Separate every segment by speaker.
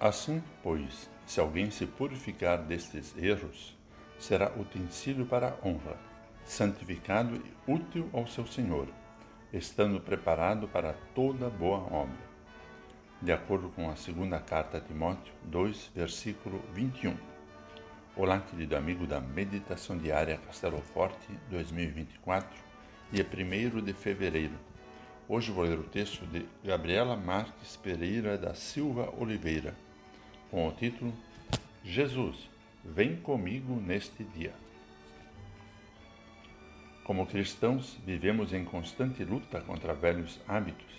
Speaker 1: Assim, pois, se alguém se purificar destes erros, será utensílio para a honra, santificado e útil ao seu Senhor, estando preparado para toda boa obra. De acordo com a segunda carta a Timóteo 2, versículo 21. Olá, querido amigo da Meditação Diária Castelo Forte 2024, dia 1 de fevereiro. Hoje vou ler o texto de Gabriela Marques Pereira da Silva Oliveira com o título Jesus, vem comigo neste dia. Como cristãos, vivemos em constante luta contra velhos hábitos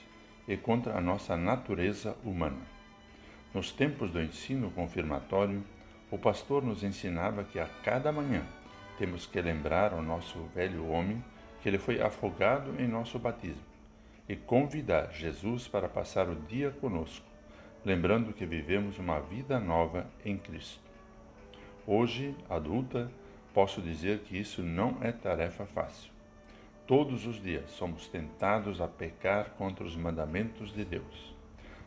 Speaker 1: e contra a nossa natureza humana. Nos tempos do ensino confirmatório, o pastor nos ensinava que a cada manhã temos que lembrar ao nosso velho homem que ele foi afogado em nosso batismo e convidar Jesus para passar o dia conosco lembrando que vivemos uma vida nova em Cristo. Hoje, adulta, posso dizer que isso não é tarefa fácil. Todos os dias somos tentados a pecar contra os mandamentos de Deus.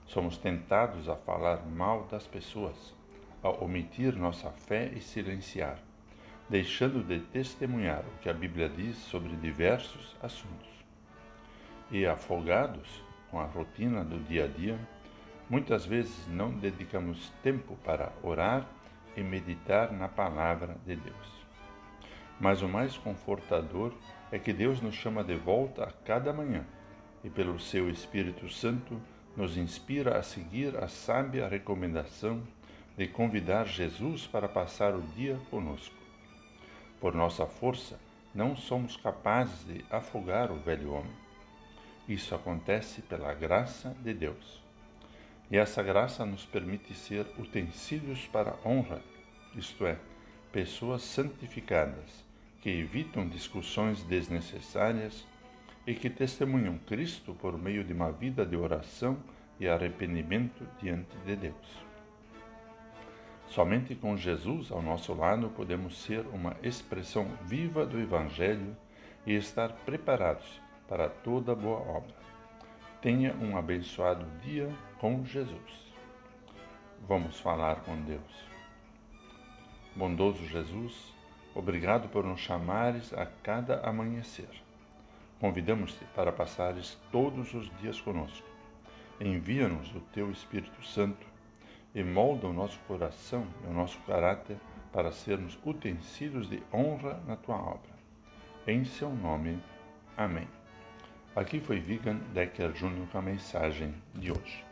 Speaker 1: Somos tentados a falar mal das pessoas, a omitir nossa fé e silenciar, deixando de testemunhar o que a Bíblia diz sobre diversos assuntos. E afogados com a rotina do dia a dia, Muitas vezes não dedicamos tempo para orar e meditar na palavra de Deus. Mas o mais confortador é que Deus nos chama de volta a cada manhã e, pelo seu Espírito Santo, nos inspira a seguir a sábia recomendação de convidar Jesus para passar o dia conosco. Por nossa força, não somos capazes de afogar o velho homem. Isso acontece pela graça de Deus. E essa graça nos permite ser utensílios para honra, isto é, pessoas santificadas, que evitam discussões desnecessárias e que testemunham Cristo por meio de uma vida de oração e arrependimento diante de Deus. Somente com Jesus ao nosso lado podemos ser uma expressão viva do Evangelho e estar preparados para toda boa obra. Tenha um abençoado dia com Jesus. Vamos falar com Deus. Bondoso Jesus, obrigado por nos chamares a cada amanhecer. Convidamos-te para passares todos os dias conosco. Envia-nos o teu Espírito Santo e molda o nosso coração e o nosso caráter para sermos utensílios de honra na tua obra. Em seu nome. Amém. Aqui foi Vigan Decker Jr. com a mensagem de hoje.